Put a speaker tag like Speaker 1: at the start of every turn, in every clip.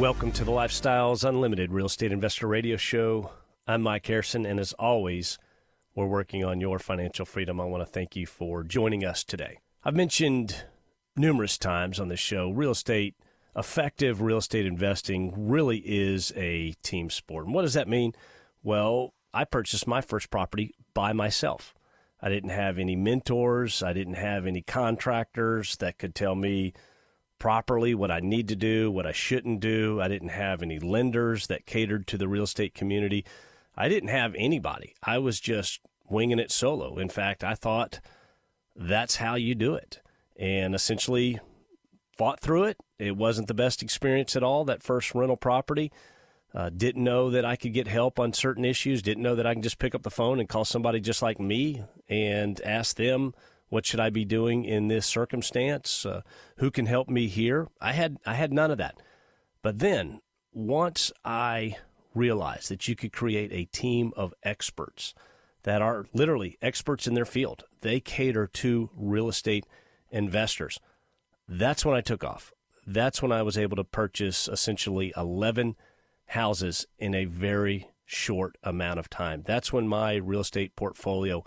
Speaker 1: Welcome to the Lifestyles Unlimited Real Estate Investor Radio Show. I'm Mike Harrison, and as always, we're working on your financial freedom. I want to thank you for joining us today. I've mentioned numerous times on this show real estate, effective real estate investing really is a team sport. And what does that mean? Well, I purchased my first property by myself. I didn't have any mentors, I didn't have any contractors that could tell me properly what I need to do, what I shouldn't do. I didn't have any lenders that catered to the real estate community. I didn't have anybody. I was just winging it solo. In fact, I thought that's how you do it. And essentially fought through it. It wasn't the best experience at all, that first rental property. Uh, didn't know that I could get help on certain issues. Didn't know that I can just pick up the phone and call somebody just like me and ask them what should I be doing in this circumstance? Uh, who can help me here? I had I had none of that. But then once I realized that you could create a team of experts that are literally experts in their field, they cater to real estate investors. That's when I took off. That's when I was able to purchase essentially 11 houses in a very short amount of time. That's when my real estate portfolio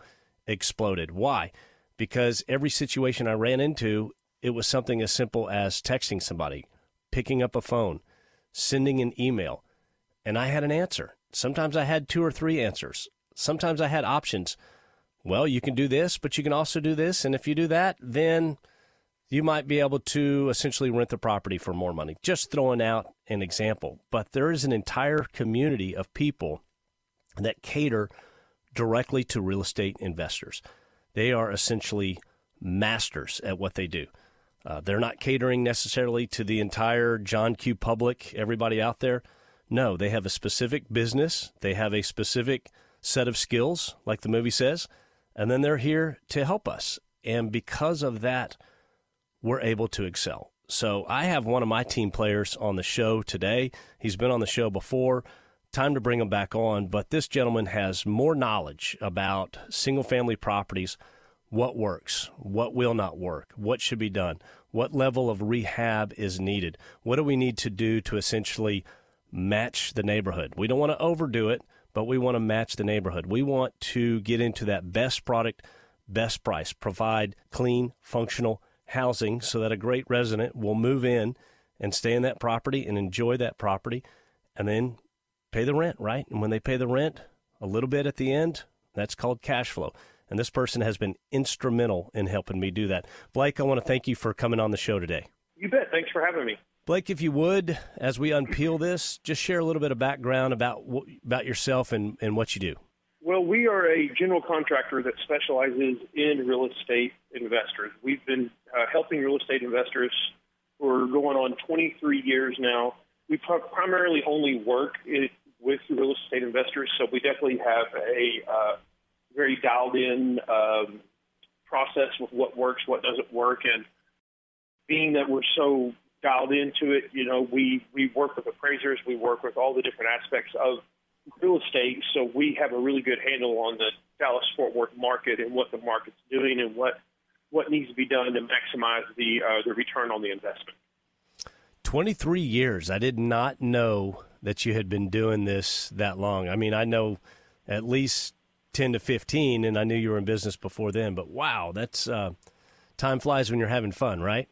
Speaker 1: exploded. Why? Because every situation I ran into, it was something as simple as texting somebody, picking up a phone, sending an email, and I had an answer. Sometimes I had two or three answers. Sometimes I had options. Well, you can do this, but you can also do this. And if you do that, then you might be able to essentially rent the property for more money. Just throwing out an example. But there is an entire community of people that cater directly to real estate investors. They are essentially masters at what they do. Uh, they're not catering necessarily to the entire John Q public, everybody out there. No, they have a specific business, they have a specific set of skills, like the movie says, and then they're here to help us. And because of that, we're able to excel. So I have one of my team players on the show today. He's been on the show before. Time to bring him back on. But this gentleman has more knowledge about single family properties what works, what will not work, what should be done, what level of rehab is needed, what do we need to do to essentially match the neighborhood. We don't want to overdo it, but we want to match the neighborhood. We want to get into that best product, best price, provide clean, functional housing so that a great resident will move in and stay in that property and enjoy that property and then pay the rent, right? And when they pay the rent, a little bit at the end, that's called cash flow. And this person has been instrumental in helping me do that. Blake, I want to thank you for coming on the show today.
Speaker 2: You bet. Thanks for having me.
Speaker 1: Blake, if you would, as we unpeel this, just share a little bit of background about about yourself and, and what you do.
Speaker 2: Well, we are a general contractor that specializes in real estate investors. We've been uh, helping real estate investors for going on 23 years now. We primarily only work with real estate investors, so we definitely have a uh, very dialed in um, process with what works, what doesn't work, and being that we're so dialed into it, you know, we we work with appraisers, we work with all the different aspects of real estate, so we have a really good handle on the Dallas Fort Worth market and what the market's doing and what what needs to be done to maximize the uh, the return on the investment.
Speaker 1: 23 years. I did not know that you had been doing this that long. I mean, I know at least 10 to 15, and I knew you were in business before then. But wow, that's uh, time flies when you're having fun, right?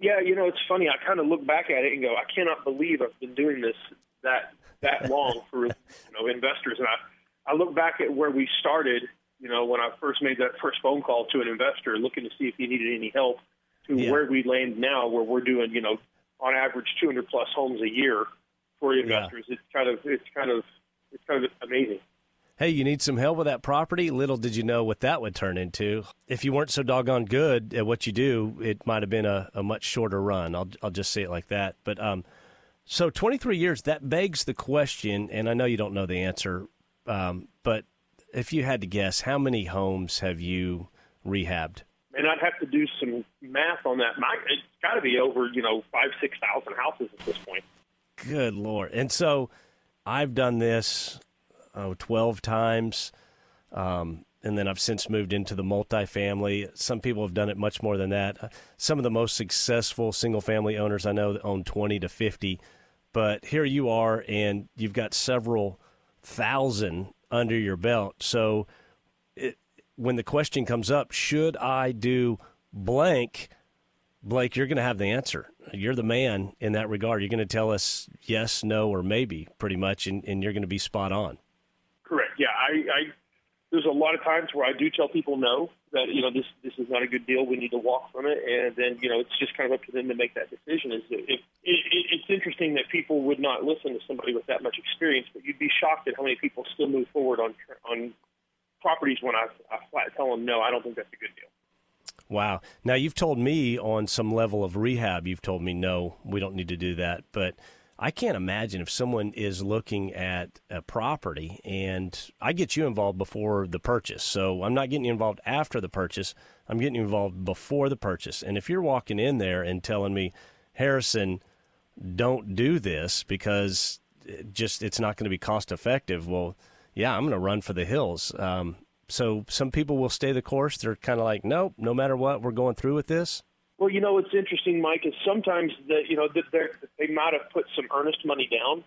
Speaker 2: Yeah, you know, it's funny. I kind of look back at it and go, I cannot believe I've been doing this that that long for you know investors. And I I look back at where we started. You know, when I first made that first phone call to an investor looking to see if he needed any help, to yeah. where we land now, where we're doing you know on average 200 plus homes a year for investors. Yeah. It's kind of it's kind of it's kind of amazing
Speaker 1: hey, you need some help with that property. Little did you know what that would turn into. If you weren't so doggone good at what you do, it might have been a, a much shorter run. I'll, I'll just say it like that. But um, So 23 years, that begs the question, and I know you don't know the answer, um, but if you had to guess, how many homes have you rehabbed?
Speaker 2: And I'd have to do some math on that. My, it's got to be over, you know, five, six thousand houses at this point.
Speaker 1: Good lord! And so, I've done this oh, 12 times. Um, and then I've since moved into the multifamily. Some people have done it much more than that. Some of the most successful single family owners I know own 20 to 50. But here you are, and you've got several thousand under your belt. So it, when the question comes up, should I do blank? Blake, you're going to have the answer. You're the man in that regard. You're going to tell us yes, no, or maybe pretty much, and, and you're going to be spot on.
Speaker 2: Correct. Yeah, I, I there's a lot of times where I do tell people no that you know this this is not a good deal. We need to walk from it, and then you know it's just kind of up to them to make that decision. Is if it, it, it's interesting that people would not listen to somebody with that much experience, but you'd be shocked at how many people still move forward on on properties when I, I flat tell them no. I don't think that's a good deal.
Speaker 1: Wow. Now you've told me on some level of rehab, you've told me no, we don't need to do that, but I can't imagine if someone is looking at a property and I get you involved before the purchase. So I'm not getting involved after the purchase. I'm getting involved before the purchase. And if you're walking in there and telling me, Harrison, don't do this because it just it's not going to be cost effective. Well, yeah, I'm going to run for the hills. Um, so some people will stay the course. They're kind of like, nope, no matter what, we're going through with this.
Speaker 2: Well, you know what's interesting, Mike, is sometimes that you know that they might have put some earnest money down,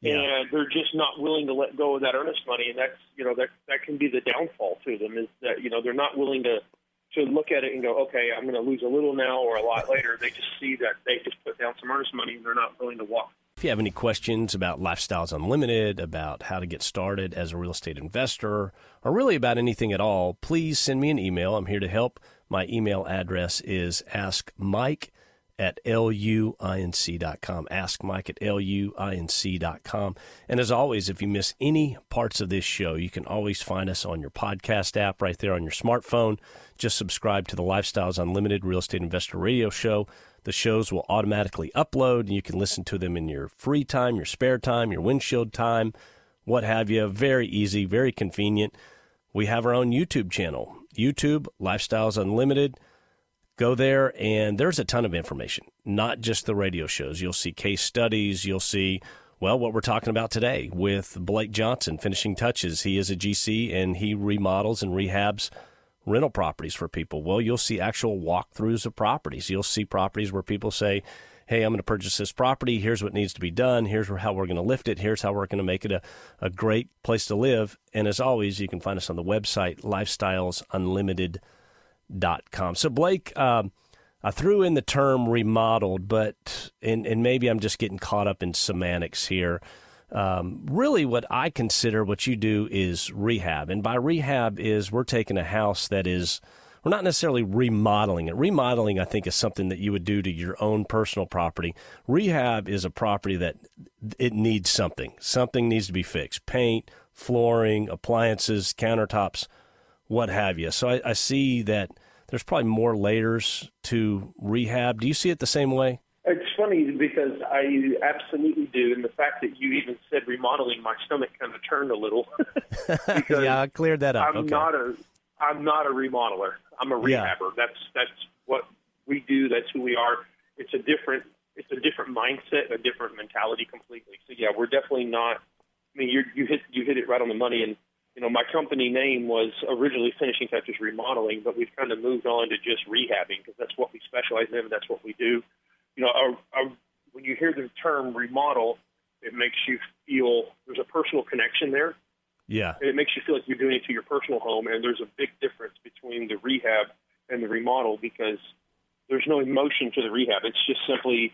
Speaker 2: yeah. and they're just not willing to let go of that earnest money, and that's you know that that can be the downfall to them is that you know they're not willing to to look at it and go, okay, I'm going to lose a little now or a lot later. They just see that they just put down some earnest money and they're not willing to walk.
Speaker 1: If you have any questions about Lifestyles Unlimited, about how to get started as a real estate investor, or really about anything at all, please send me an email. I'm here to help. My email address is askmike at luinc.com. Ask Mike at luinc.com. And as always, if you miss any parts of this show, you can always find us on your podcast app right there on your smartphone. Just subscribe to the Lifestyles Unlimited Real Estate Investor Radio Show. The shows will automatically upload, and you can listen to them in your free time, your spare time, your windshield time, what have you. Very easy, very convenient. We have our own YouTube channel, YouTube Lifestyles Unlimited. Go there, and there's a ton of information, not just the radio shows. You'll see case studies. You'll see, well, what we're talking about today with Blake Johnson, finishing touches. He is a GC and he remodels and rehabs rental properties for people. Well, you'll see actual walkthroughs of properties. You'll see properties where people say, hey, I'm going to purchase this property. Here's what needs to be done. Here's how we're going to lift it. Here's how we're going to make it a, a great place to live. And as always, you can find us on the website, lifestylesunlimited.com. So, Blake, um, I threw in the term remodeled, but, and, and maybe I'm just getting caught up in semantics here. Um, really, what I consider what you do is rehab. And by rehab is we're taking a house that is – we're not necessarily remodeling it. Remodeling, I think, is something that you would do to your own personal property. Rehab is a property that it needs something. Something needs to be fixed paint, flooring, appliances, countertops, what have you. So I, I see that there's probably more layers to rehab. Do you see it the same way?
Speaker 2: It's funny because I absolutely do, and the fact that you even said remodeling, my stomach kind of turned a little.
Speaker 1: yeah, I cleared that up.
Speaker 2: I'm
Speaker 1: okay.
Speaker 2: not a I'm not a remodeler. I'm a rehabber. Yeah. That's that's what we do. That's who we are. It's a different it's a different mindset, a different mentality completely. So yeah, we're definitely not. I mean, you you hit you hit it right on the money. And you know, my company name was originally Finishing Touches Remodeling, but we've kind of moved on to just rehabbing because that's what we specialize in. That's what we do. You know, our, our, when you hear the term remodel, it makes you feel there's a personal connection there.
Speaker 1: Yeah.
Speaker 2: And it makes you feel like you're doing it to your personal home. And there's a big difference between the rehab and the remodel because there's no emotion to the rehab. It's just simply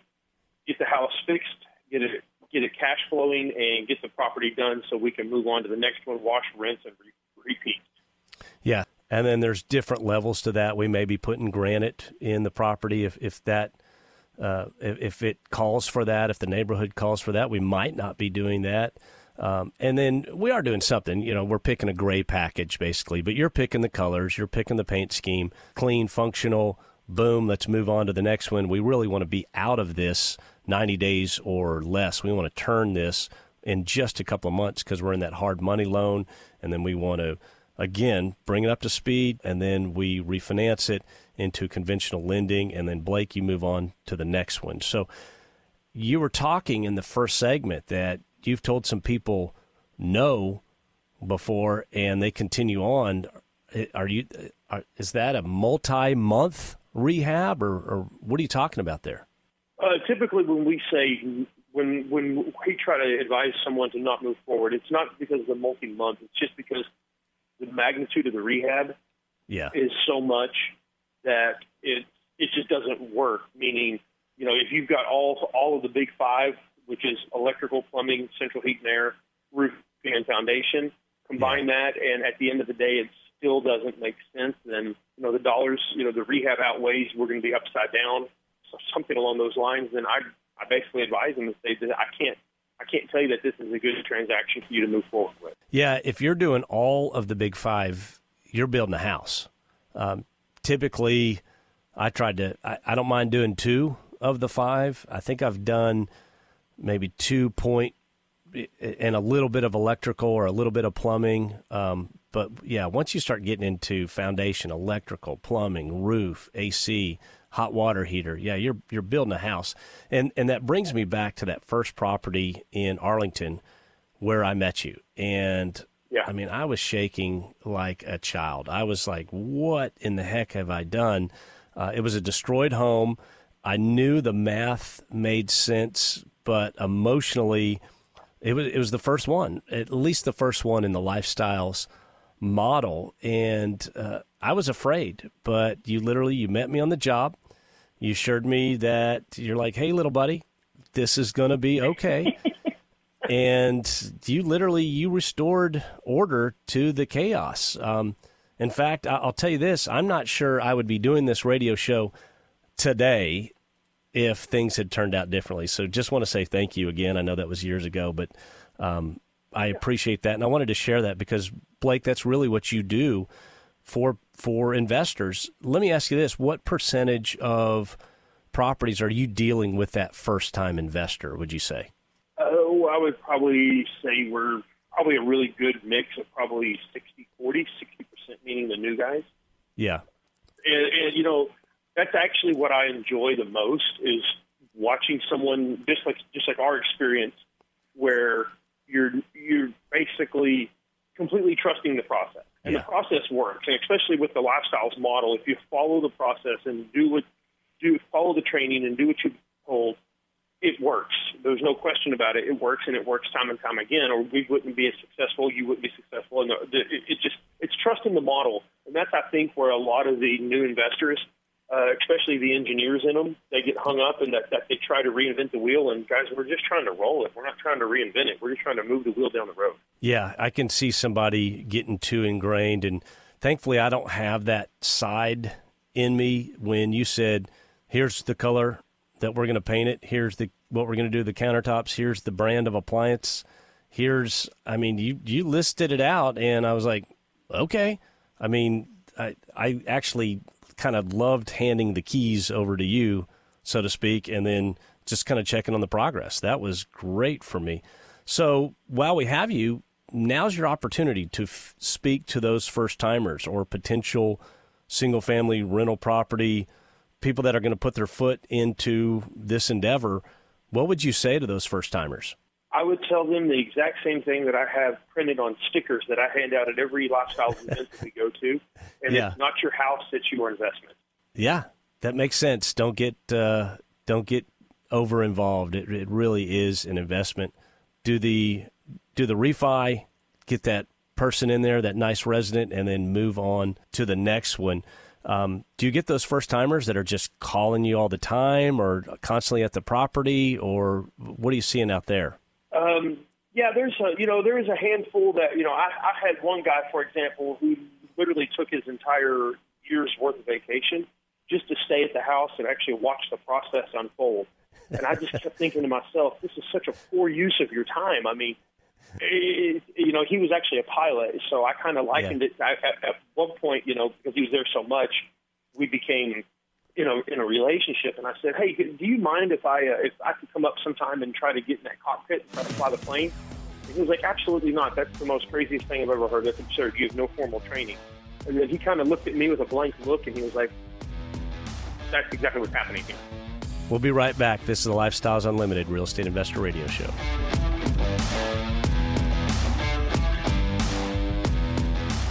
Speaker 2: get the house fixed, get it get it cash flowing, and get the property done so we can move on to the next one, wash, rinse, and re- repeat.
Speaker 1: Yeah. And then there's different levels to that. We may be putting granite in the property if, if that uh, if, if it calls for that, if the neighborhood calls for that, we might not be doing that. Um, and then we are doing something, you know, we're picking a gray package basically, but you're picking the colors, you're picking the paint scheme, clean, functional, boom, let's move on to the next one. We really want to be out of this 90 days or less. We want to turn this in just a couple of months because we're in that hard money loan, and then we want to again bring it up to speed, and then we refinance it into conventional lending, and then Blake, you move on to the next one. So you were talking in the first segment that you've told some people no before, and they continue on. Are you? Are, is that a multi-month rehab, or, or what are you talking about there?
Speaker 2: Uh, typically, when we say when when we try to advise someone to not move forward, it's not because of the multi-month. It's just because the magnitude of the rehab
Speaker 1: yeah.
Speaker 2: is so much that it it just doesn't work. Meaning, you know, if you've got all all of the big five, which is electrical, plumbing, central heat and air, roof, and foundation, combine yeah. that, and at the end of the day, it still doesn't make sense. Then you know the dollars, you know, the rehab outweighs. We're going to be upside down, so something along those lines. Then I I basically advise them to say that I can't I can't tell you that this is a good transaction for you to move forward with.
Speaker 1: Yeah, if you're doing all of the big five, you're building a house. Um, typically, I tried to. I, I, don't mind doing two of the five. I think I've done maybe two point and a little bit of electrical or a little bit of plumbing. Um, but yeah, once you start getting into foundation, electrical, plumbing, roof, AC, hot water heater, yeah, you're you're building a house. And and that brings me back to that first property in Arlington where I met you. And
Speaker 2: yeah.
Speaker 1: I mean, I was shaking like a child. I was like, "What in the heck have I done?" Uh, it was a destroyed home. I knew the math made sense, but emotionally, it was it was the first one, at least the first one in the lifestyles model, and uh, I was afraid. But you literally you met me on the job. You assured me that you're like, "Hey, little buddy, this is going to be okay." and you literally you restored order to the chaos. Um, in fact, I'll tell you this: I'm not sure I would be doing this radio show today if things had turned out differently. So, just want to say thank you again. I know that was years ago, but um, I appreciate that, and I wanted to share that because Blake, that's really what you do for for investors. Let me ask you this: What percentage of properties are you dealing with that first time investor? Would you say?
Speaker 2: Oh, I would probably say we're probably a really good mix of probably 60 40, 60% meaning the new guys.
Speaker 1: Yeah.
Speaker 2: And, and, you know, that's actually what I enjoy the most is watching someone just like just like our experience where you're you're basically completely trusting the process. And yeah. the process works. And especially with the lifestyles model, if you follow the process and do what do follow the training and do what you're told, it works. There's no question about it. It works, and it works time and time again. Or we wouldn't be as successful. You wouldn't be successful. And the, the, it just it's trusting the model, and that's I think where a lot of the new investors, uh, especially the engineers in them, they get hung up and that, that they try to reinvent the wheel. And guys, we're just trying to roll it. We're not trying to reinvent it. We're just trying to move the wheel down the road.
Speaker 1: Yeah, I can see somebody getting too ingrained, and thankfully, I don't have that side in me. When you said, "Here's the color." that we're going to paint it. Here's the what we're going to do the countertops. Here's the brand of appliance. Here's I mean you you listed it out and I was like, okay. I mean, I I actually kind of loved handing the keys over to you, so to speak, and then just kind of checking on the progress. That was great for me. So while we have you, now's your opportunity to f- speak to those first timers or potential single family rental property people that are going to put their foot into this endeavor, what would you say to those first timers?
Speaker 2: I would tell them the exact same thing that I have printed on stickers that I hand out at every lifestyle event that we go to. And yeah. it's not your house, it's your investment.
Speaker 1: Yeah, that makes sense. Don't get uh, don't get over involved. It, it really is an investment. Do the do the refi, get that person in there, that nice resident, and then move on to the next one. Um, do you get those first timers that are just calling you all the time or constantly at the property, or what are you seeing out there?
Speaker 2: Um, yeah, there's a you know there is a handful that you know I, I had one guy for example who literally took his entire year's worth of vacation just to stay at the house and actually watch the process unfold. And I just kept thinking to myself, this is such a poor use of your time. I mean, it, you know, he was actually a pilot, so I kind of likened yeah. it. I, at, at one point, you know, because he was there so much, we became you know, in a relationship. And I said, hey, do you mind if I uh, if I could come up sometime and try to get in that cockpit and try to fly the plane? And he was like, absolutely not. That's the most craziest thing I've ever heard. That's absurd. You have no formal training. And then he kind of looked at me with a blank look, and he was like, that's exactly what's happening here.
Speaker 1: We'll be right back. This is the Lifestyles Unlimited Real Estate Investor Radio Show.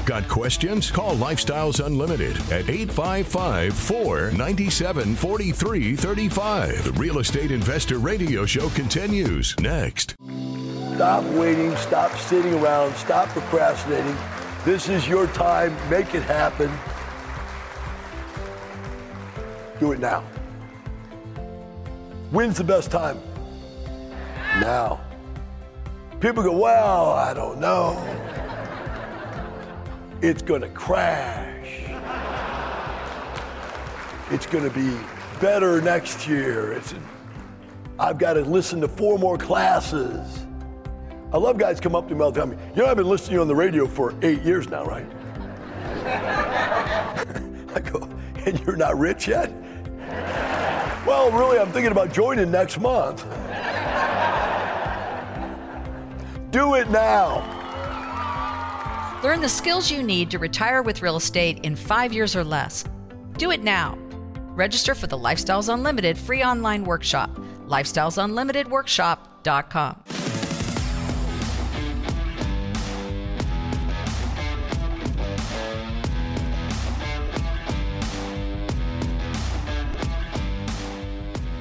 Speaker 3: Got questions? Call Lifestyles Unlimited at 855 497 4335. The Real Estate Investor Radio Show continues next.
Speaker 4: Stop waiting, stop sitting around, stop procrastinating. This is your time. Make it happen. Do it now. When's the best time? Now. People go, well, I don't know. It's to crash. It's to be better next year. It's, I've got to listen to four more classes. I love guys come up to me all the time. You know, I've been listening to you on the radio for eight years now, right? I go, and you're not rich yet? Well, really, I'm thinking about joining next month. Do it now.
Speaker 5: Learn the skills you need to retire with real estate in five years or less. Do it now. Register for the Lifestyles Unlimited free online workshop, lifestylesunlimitedworkshop.com.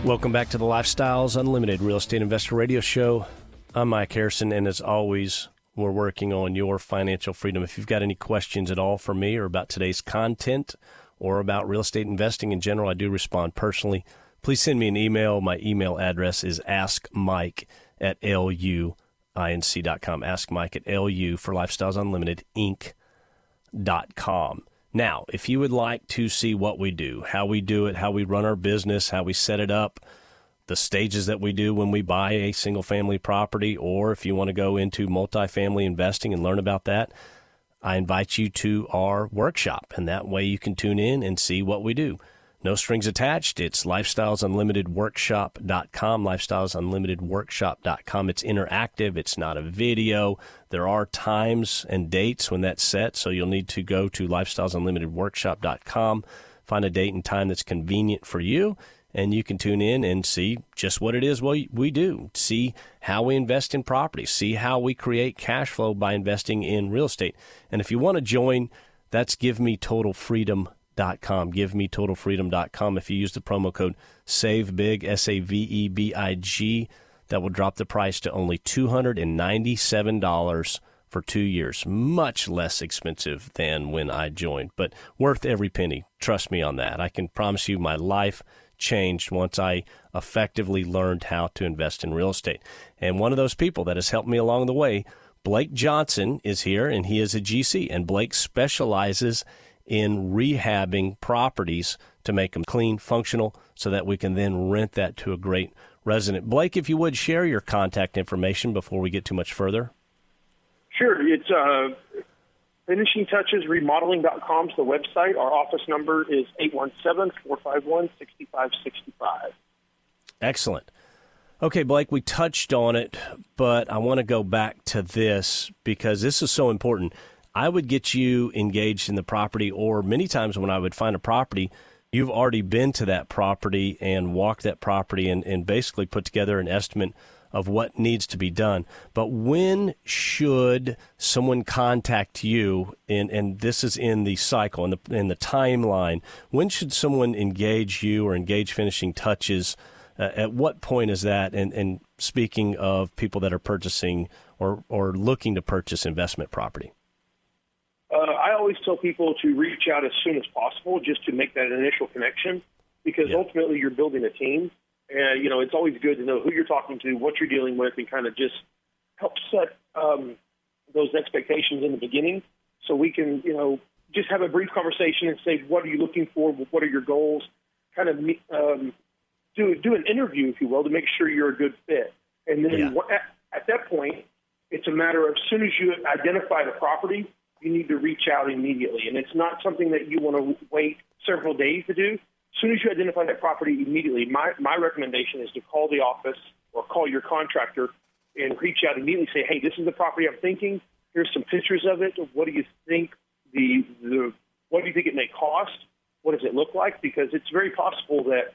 Speaker 1: Welcome back to the Lifestyles Unlimited Real Estate Investor Radio Show. I'm Mike Harrison, and as always, we're working on your financial freedom. If you've got any questions at all for me or about today's content or about real estate investing in general, I do respond personally. Please send me an email. My email address is askmike at luinc.com. Ask Mike at lu for Lifestyles Unlimited Inc.com. Now, if you would like to see what we do, how we do it, how we run our business, how we set it up, the stages that we do when we buy a single family property, or if you want to go into multifamily investing and learn about that, I invite you to our workshop. And that way you can tune in and see what we do. No strings attached. It's lifestylesunlimitedworkshop.com, lifestylesunlimitedworkshop.com. It's interactive. It's not a video. There are times and dates when that's set, so you'll need to go to lifestylesunlimitedworkshop.com, find a date and time that's convenient for you, and you can tune in and see just what it is we, we do. See how we invest in property, see how we create cash flow by investing in real estate. And if you want to join, that's Give Me GiveMeTotalFreedom.com. GiveMeTotalFreedom.com. If you use the promo code SAVEBIG, S A V E B I G, that will drop the price to only $297 for two years. Much less expensive than when I joined, but worth every penny. Trust me on that. I can promise you my life changed once I effectively learned how to invest in real estate. And one of those people that has helped me along the way, Blake Johnson, is here, and he is a GC. And Blake specializes in rehabbing properties to make them clean, functional, so that we can then rent that to a great resident. Blake, if you would share your contact information before we get too much further.
Speaker 2: Sure. It's uh, finishing touches remodeling.com is the website. Our office number is 817 451 6565.
Speaker 1: Excellent. Okay, Blake, we touched on it, but I want to go back to this because this is so important. I would get you engaged in the property, or many times when I would find a property, you've already been to that property and walked that property and, and basically put together an estimate of what needs to be done. But when should someone contact you? And, and this is in the cycle, in the, in the timeline. When should someone engage you or engage finishing touches? Uh, at what point is that? And, and speaking of people that are purchasing or, or looking to purchase investment property.
Speaker 2: Uh, I always tell people to reach out as soon as possible just to make that initial connection because yeah. ultimately you're building a team. And, you know, it's always good to know who you're talking to, what you're dealing with, and kind of just help set um, those expectations in the beginning so we can, you know, just have a brief conversation and say, what are you looking for? What are your goals? Kind of um, do, do an interview, if you will, to make sure you're a good fit. And then yeah. at, at that point, it's a matter of as soon as you identify the property, you need to reach out immediately. And it's not something that you want to wait several days to do. As soon as you identify that property immediately, my, my recommendation is to call the office or call your contractor and reach out immediately. Say, hey, this is the property I'm thinking. Here's some pictures of it. What do you think the the what do you think it may cost? What does it look like? Because it's very possible that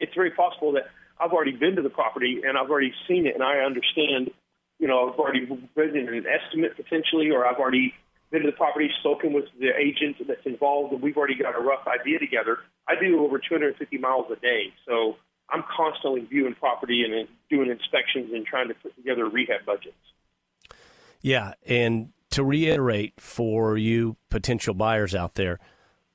Speaker 2: it's very possible that I've already been to the property and I've already seen it and I understand. You know, I've already written an estimate potentially, or I've already been to the property, spoken with the agent that's involved, and we've already got a rough idea together. I do over 250 miles a day, so I'm constantly viewing property and doing inspections and trying to put together rehab budgets.
Speaker 1: Yeah, and to reiterate for you potential buyers out there,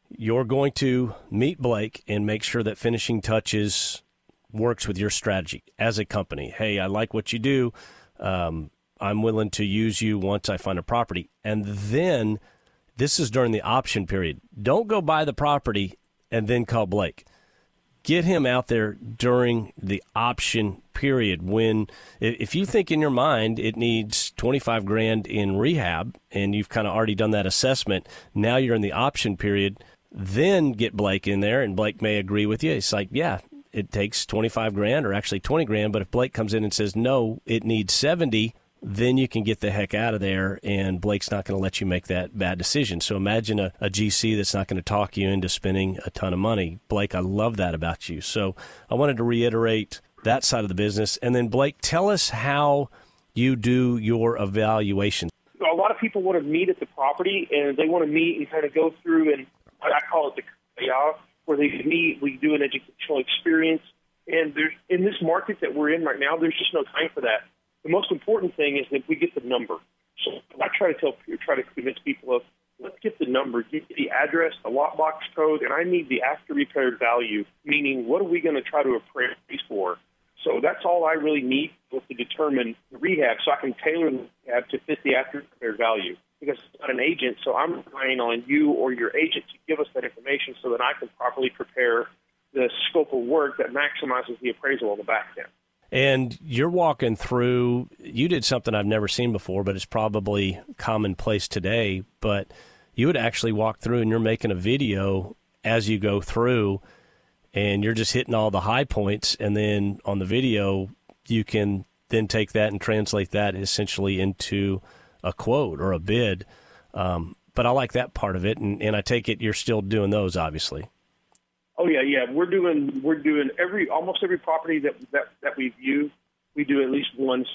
Speaker 1: you're going to meet Blake and make sure that finishing touches works with your strategy as a company. Hey, I like what you do. Um, I'm willing to use you once I find a property. And then this is during the option period. Don't go buy the property and then call Blake get him out there during the option period when if you think in your mind it needs 25 grand in rehab and you've kind of already done that assessment now you're in the option period then get blake in there and blake may agree with you it's like yeah it takes 25 grand or actually 20 grand but if blake comes in and says no it needs 70 then you can get the heck out of there, and Blake's not going to let you make that bad decision. So imagine a, a GC that's not going to talk you into spending a ton of money. Blake, I love that about you. So I wanted to reiterate that side of the business. And then, Blake, tell us how you do your evaluation.
Speaker 2: A lot of people want to meet at the property, and they want to meet and kind of go through, and I call it the payoff, where they meet, we do an educational experience. And there's in this market that we're in right now, there's just no time for that the most important thing is that we get the number. So I try to tell, try to convince people of let's get the number, get the address, the lockbox code, and I need the after repaired value, meaning what are we going to try to appraise for? So that's all I really need to determine the rehab, so I can tailor the rehab to fit the after repaired value. Because it's not an agent, so I'm relying on you or your agent to give us that information so that I can properly prepare the scope of work that maximizes the appraisal on the back end.
Speaker 1: And you're walking through, you did something I've never seen before, but it's probably commonplace today. But you would actually walk through and you're making a video as you go through and you're just hitting all the high points. And then on the video, you can then take that and translate that essentially into a quote or a bid. Um, but I like that part of it. And, and I take it you're still doing those, obviously.
Speaker 2: Oh yeah, yeah. We're doing we're doing every almost every property that that that we view, we do at least once.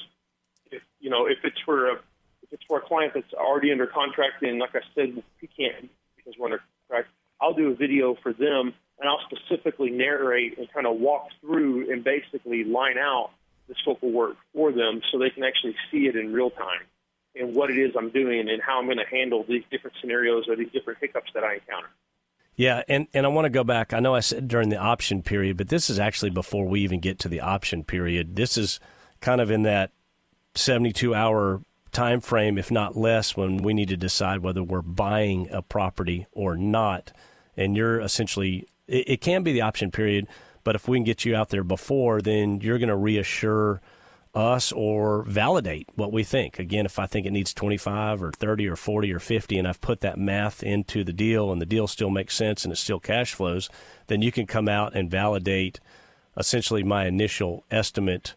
Speaker 2: If you know, if it's for a if it's for a client that's already under contract, and like I said, we can't because we're under contract. I'll do a video for them, and I'll specifically narrate and kind of walk through and basically line out the scope of work for them, so they can actually see it in real time and what it is I'm doing and how I'm going to handle these different scenarios or these different hiccups that I encounter.
Speaker 1: Yeah, and, and I want to go back. I know I said during the option period, but this is actually before we even get to the option period. This is kind of in that 72 hour time frame, if not less, when we need to decide whether we're buying a property or not. And you're essentially, it, it can be the option period, but if we can get you out there before, then you're going to reassure – us or validate what we think. Again, if I think it needs 25 or 30 or 40 or 50 and I've put that math into the deal and the deal still makes sense and it still cash flows, then you can come out and validate essentially my initial estimate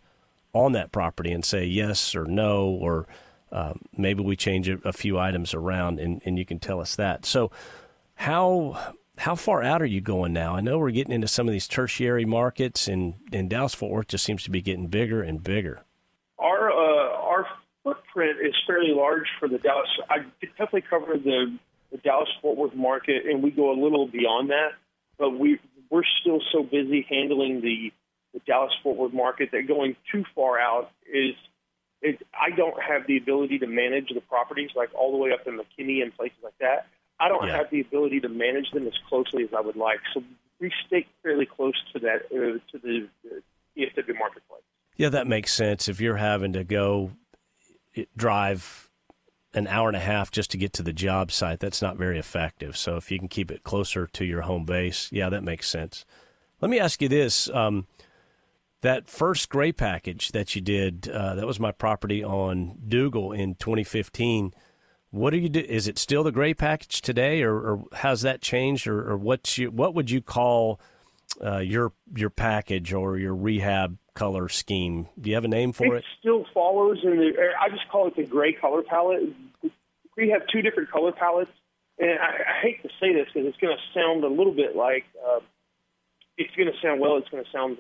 Speaker 1: on that property and say yes or no or um, maybe we change a, a few items around and, and you can tell us that. So how how far out are you going now? I know we're getting into some of these tertiary markets, and, and Dallas Fort Worth just seems to be getting bigger and bigger.
Speaker 2: Our uh, our footprint is fairly large for the Dallas. I definitely cover the, the Dallas Fort Worth market, and we go a little beyond that. But we we're still so busy handling the the Dallas Fort Worth market that going too far out is it, I don't have the ability to manage the properties like all the way up in McKinney and places like that. I don't yeah. have the ability to manage them as closely as I would like. So we stay fairly close to that uh, to the DFW marketplace.
Speaker 1: Yeah, that makes sense. If you're having to go drive an hour and a half just to get to the job site, that's not very effective. So if you can keep it closer to your home base, yeah, that makes sense. Let me ask you this. Um, that first gray package that you did, uh, that was my property on Dougal in 2015. What do you do? Is it still the gray package today, or, or has that changed, or, or what's you, what would you call uh, your your package or your rehab color scheme? Do you have a name for it?
Speaker 2: It still follows in the. I just call it the gray color palette. We have two different color palettes, and I, I hate to say this because it's going to sound a little bit like uh, it's going to sound well. It's going to sound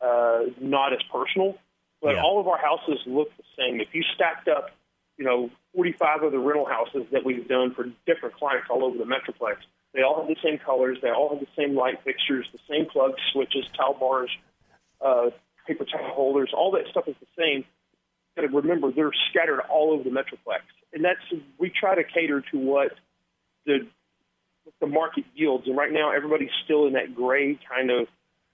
Speaker 2: uh, not as personal, but
Speaker 1: Yeah.
Speaker 2: all of our houses look the same. If you stacked up, you know, 45 of the rental houses that we've done for different clients all over the metroplex, they all have the same colors. They all have the same light fixtures, the same plug switches, towel bars, uh, paper towel holders. All that stuff is the same. To remember they're scattered all over the metroplex, and that's we try to cater to what the what the market yields. And right now, everybody's still in that gray kind of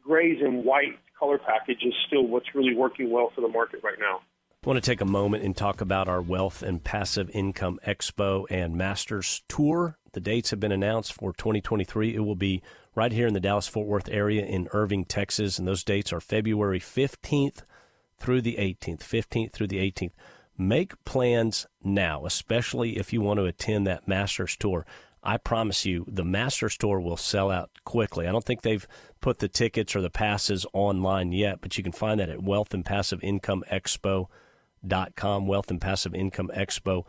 Speaker 2: grays and white color package is still what's really working well for the market right now.
Speaker 1: I want to take a moment and talk about our Wealth and Passive Income Expo and Masters Tour. The dates have been announced for 2023. It will be right here in the Dallas Fort Worth area in Irving, Texas, and those dates are February 15th through the 18th. 15th through the 18th. Make plans now, especially if you want to attend that Masters Tour. I promise you, the Masters Tour will sell out quickly. I don't think they've put the tickets or the passes online yet, but you can find that at Wealth and Passive Income Expo dot com, wealth and passive income expo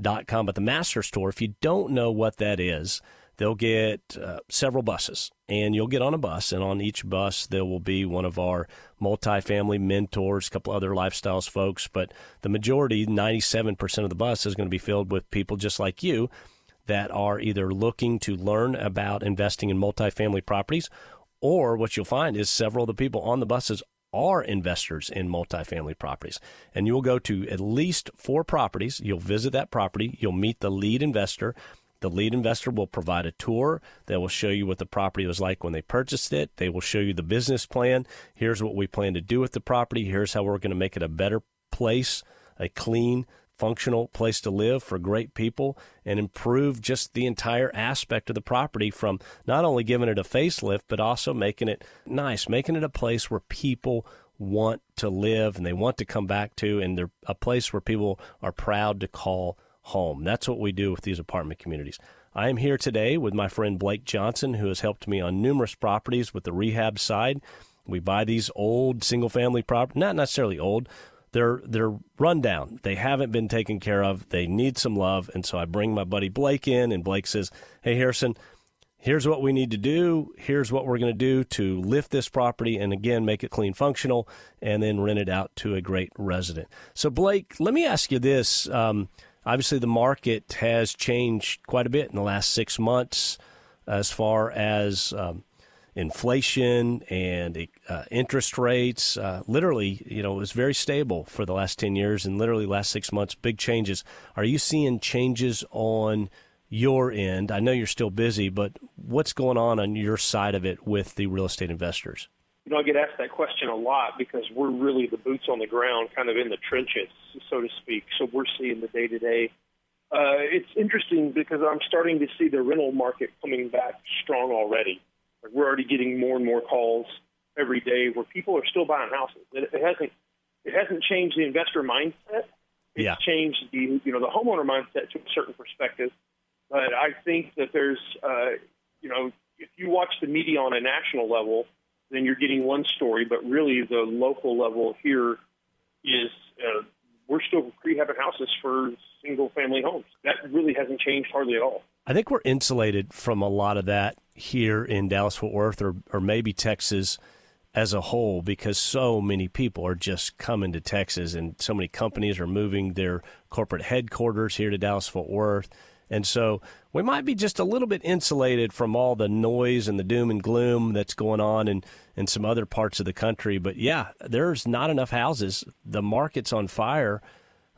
Speaker 1: dot. But the Masters Tour, if you don't know what that is, they'll get uh, several buses and you'll get on a bus and on each bus there will be one of our multifamily mentors, a couple other lifestyles folks, but the majority, 97% of the bus is going to be filled with people just like you that are either looking to learn about investing in multifamily properties or what you'll find is several of the people on the buses are investors in multifamily properties. And you will go to at least four properties. You'll visit that property. You'll meet the lead investor. The lead investor will provide a tour that will show you what the property was like when they purchased it. They will show you the business plan. Here's what we plan to do with the property. Here's how we're going to make it a better place, a clean, functional place to live for great people and improve just the entire aspect of the property from not only giving it a facelift, but also making it nice, making it a place where people want to live and they want to come back to, and they're a place where people are proud to call home. That's what we do with these apartment communities. I am here today with my friend Blake Johnson, who has helped me on numerous properties with the rehab side. We buy these old single family properties, not necessarily old, they're they're run down. They haven't been taken care of. They need some love, and so I bring my buddy Blake in, and Blake says, "Hey Harrison, here's what we need to do. Here's what we're going to do to lift this property and again make it clean, functional, and then rent it out to a great resident." So Blake, let me ask you this. Um, obviously, the market has changed quite a bit in the last six months, as far as um, inflation and uh, interest rates. Uh, literally, you know, it was very stable for the last 10 years and literally last six months, big changes. Are you seeing changes on your end? I know you're still busy, but what's going on on your side of it with the real estate investors?
Speaker 2: You know, I get asked that question a lot because we're really the boots on the ground, kind of in the trenches, so to speak. So we're seeing the day to day. It's interesting because I'm starting to see the rental market coming back strong already. Like we're already getting more and more calls every day where people are still buying houses. It, it hasn't it hasn't changed the investor mindset. It's
Speaker 1: Yeah.
Speaker 2: changed the you know the homeowner mindset to a certain perspective. But I think that there's uh, you know if you watch the media on a national level, then you're getting one story. But really, the local level here is uh, we're still rehabbing houses for single family homes. That really hasn't changed hardly at all.
Speaker 1: I think we're insulated from a lot of that here in Dallas Fort Worth or, or maybe Texas as a whole because so many people are just coming to Texas and so many companies are moving their corporate headquarters here to Dallas Fort Worth. And so we might be just a little bit insulated from all the noise and the doom and gloom that's going on in, in some other parts of the country. But yeah, there's not enough houses. The market's on fire.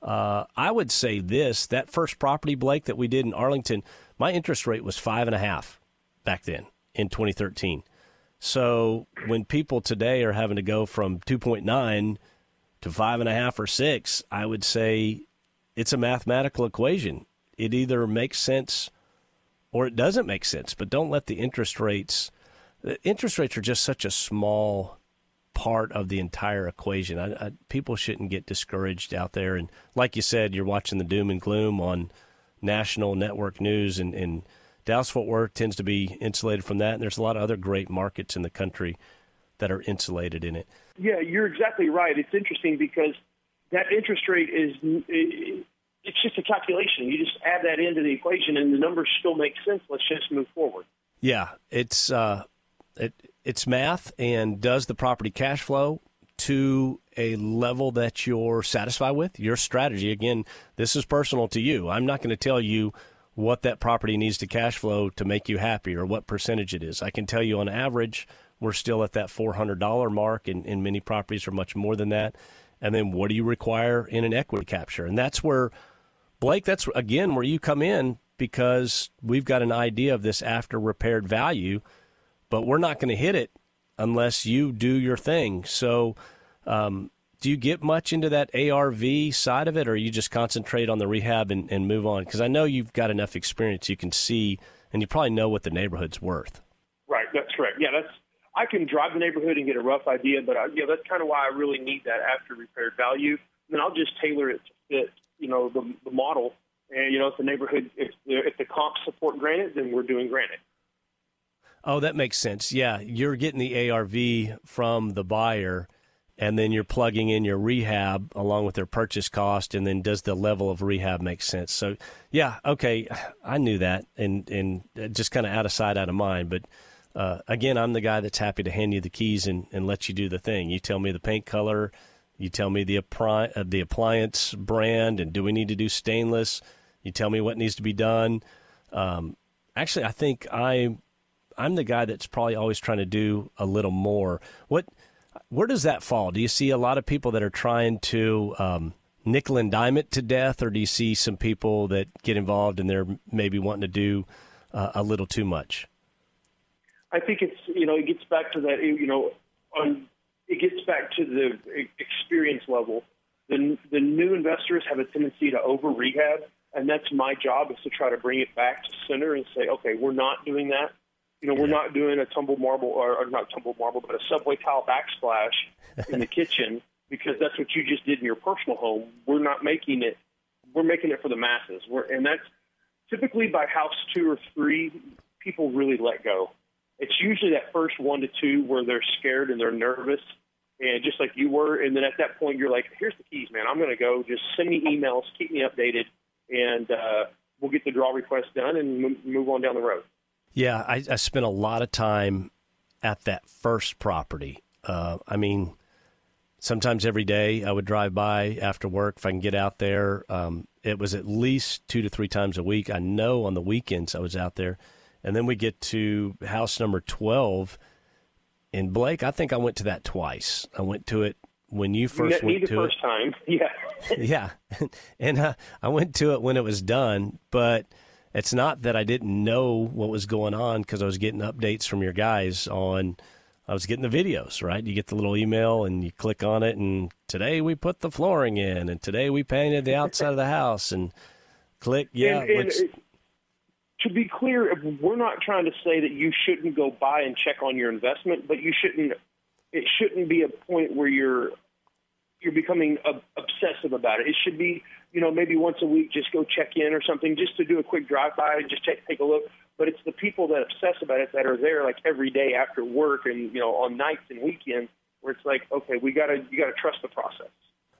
Speaker 1: Uh, I would say this that first property, Blake, that we did in Arlington, my interest rate was five and a half back then in 2013. So when people today are having to go from 2.9 to five and a half or six, I would say it's a mathematical equation. It either makes sense or it doesn't make sense, but don't let the interest rates. The interest rates are just such a small part of the entire equation. I, I, people shouldn't get discouraged out there. And like you said, you're watching the doom and gloom on national network news and, and Dallas Fort Worth tends to be insulated from that, and there's a lot of other great markets in the country that are insulated in it.
Speaker 2: Yeah, you're exactly right. It's interesting because that interest rate is it's just a calculation. You just add that into the equation, and the numbers still make sense. Let's just move forward.
Speaker 1: Yeah, it's uh, it, it's math, and does the property cash flow to a level that you're satisfied with? Your strategy. Again, this is personal to you. I'm not going to tell you what that property needs to cash flow to make you happy or what percentage it is. I can tell you on average, we're still at that $400 mark, and, and many properties are much more than that. And then what do you require in an equity capture? And that's where, Blake, that's again where you come in because we've got an idea of this after repaired value, but we're not going to hit it unless you do your thing. So, um, do you get much into that ARV side of it, or you just concentrate on the rehab and, and move on? Because I know you've got enough experience you can see, and you probably know what the neighborhood's worth.
Speaker 2: Right, that's correct. Yeah, that's I can drive the neighborhood and get a rough idea, but I, yeah, that's kind of why I really need that after repaired value. Then I'll just tailor it to fit, you know, the, the model. And you know, if the neighborhood, if the, if the comps support granite, then we're doing granite.
Speaker 1: Oh, that makes sense. Yeah, you're getting the ARV from the buyer and then you're plugging in your rehab along with their purchase cost and then does the level of rehab make sense? So yeah okay i knew that and and just kind of out of sight out of mind but uh, again i'm the guy that's happy to hand you the keys and, and let you do the thing. You tell me the paint color you tell me the, appri- uh, the appliance brand and do we need to do stainless? You tell me what needs to be done. Um, actually i think i i'm the guy that's probably always trying to do a little more what where does that fall? Do you see a lot of people that are trying to um, nickel and dime it to death, or do you see some people that get involved and they're maybe wanting to do uh, a little too much?
Speaker 2: I think it's you know it gets back to that you know on it gets back to the experience level. The the new investors have a tendency to over rehab, and that's my job is to try to bring it back to center and say, okay, we're not doing that. You know, we're not doing a tumble marble or, or not tumble marble, but a subway tile backsplash in the kitchen because that's what you just did in your personal home. We're not making it. We're making it for the masses. We're, and that's typically by house two or three, people really let go. It's usually that first one to two where they're scared and they're nervous, and just like you were. And then at that point, you're like, "Here's the keys, man. I'm going to go. Just send me emails, keep me updated, and uh, we'll get the draw request done and move on down the road."
Speaker 1: Yeah, I, I spent a lot of time at that first property. Uh, I mean, sometimes every day I would drive by after work if I can get out there. Um, it was at least two to three times a week. I know on the weekends I was out there. And then we get to house number 12 in Blake. I think I went to that twice. I went to it when you first went
Speaker 2: to
Speaker 1: the
Speaker 2: first
Speaker 1: it.
Speaker 2: time. Yeah.
Speaker 1: yeah. And uh, I went to it when it was done, but – it's not that I didn't know what was going on because I was getting updates from your guys on. I was getting the videos, right? You get the little email and you click on it, and today we put the flooring in, and today we painted the outside of the house, and click, yeah.
Speaker 2: And, and it, to be clear, we're not trying to say that you shouldn't go by and check on your investment, but you shouldn't. It shouldn't be a point where you're you're becoming obsessive about it. It should be you know, maybe once a week, just go check in or something, just to do a quick drive by and just take take a look. But it's the people that obsess about it that are there like every day after work and you know on nights and weekends where it's like, okay, we gotta you gotta trust the process.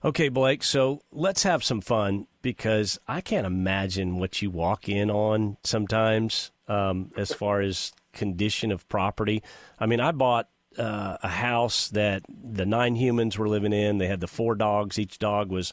Speaker 1: Okay, Blake. So let's have some fun because I can't imagine what you walk in on sometimes um, as far as condition of property. I mean, I bought uh, a house that the nine humans were living in. They had the four dogs. Each dog was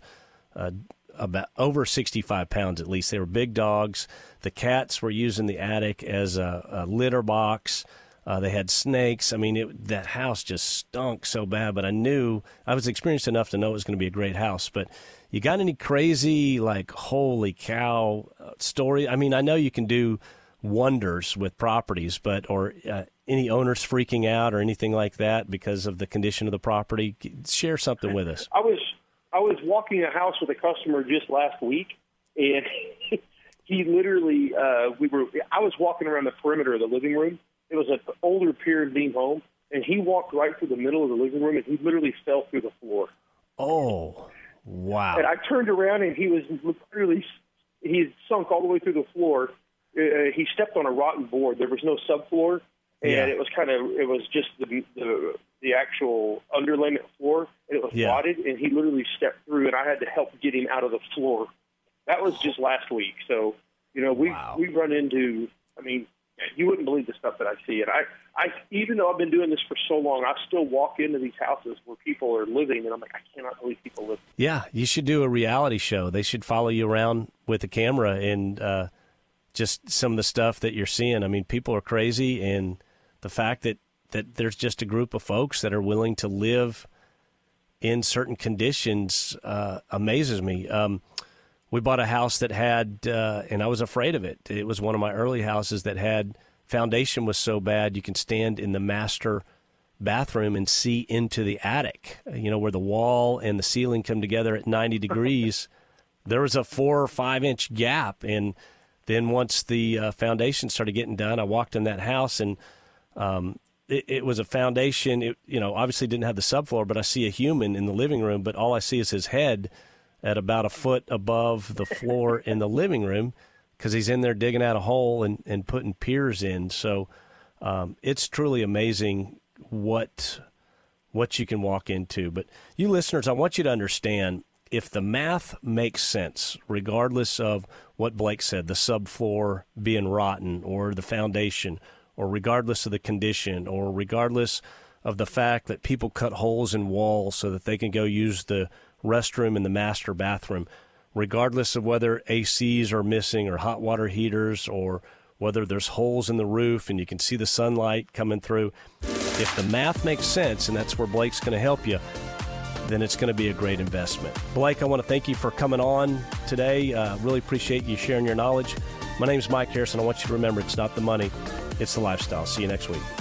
Speaker 1: uh, about over 65 pounds at least. They were big dogs. The cats were using the attic as a, a litter box. Uh, they had snakes. I mean, it, that house just stunk so bad. But I knew I was experienced enough to know it was going to be a great house. But you got any crazy, like, holy cow uh, story? I mean, I know you can do wonders with properties, but or uh, any owners freaking out or anything like that because of the condition of the property? Share something with us.
Speaker 2: I was I was walking a house with a customer just last week, and he literally uh, we were. I was walking around the perimeter of the living room. It was an older pier and beam home, and he walked right through the middle of the living room, and he literally fell through the floor.
Speaker 1: Oh, wow!
Speaker 2: And I turned around, and he was literally he had sunk all the way through the floor. uh, he stepped on a rotten board. There was no subfloor, and
Speaker 1: Yeah.
Speaker 2: it was kind of it was just the the the actual underlayment floor, and it was
Speaker 1: Yeah.
Speaker 2: And he literally stepped through, and I had to help get him out of the floor. That was just last week. So you know we
Speaker 1: Wow.
Speaker 2: we run into. I mean, you wouldn't believe the stuff that I see, and I I even though I've been doing this for so long, I still walk into these houses where people are living, and I'm like, I cannot believe people live.
Speaker 1: Yeah, you should do a reality show. They should follow you around with a camera and uh, just some of the stuff that you're seeing. I mean, people are crazy, and the fact that that there's just a group of folks that are willing to live in certain conditions uh, amazes me. Um, we bought a house that had, uh, and I was afraid of it. It was one of my early houses that had foundation was so bad you can stand in the master bathroom and see into the attic. You know where the wall and the ceiling come together at 90 degrees. there was a four or five inch gap, and then once the uh, foundation started getting done, I walked in that house and um, it, it was a foundation. It, you know, obviously didn't have the subfloor, but I see a human in the living room, but all I see is his head at about a foot above the floor in the living room because he's in there digging out a hole and, and putting piers in. So um, it's truly amazing what what you can walk into. But you listeners, I want you to understand if the math makes sense, regardless of what Blake said, the subfloor being rotten or the foundation, or regardless of the condition, or regardless of the fact that people cut holes in walls so that they can go use the restroom in the master bathroom, regardless of whether ACs are missing or hot water heaters or whether there's holes in the roof and you can see the sunlight coming through. If the math makes sense, and that's where Blake's going to help you, then it's going to be a great investment. Blake, I want to thank you for coming on today. Uh, really appreciate you sharing your knowledge. My name is Mike Harrison. I want you to remember it's not the money, it's the lifestyle. See you next week.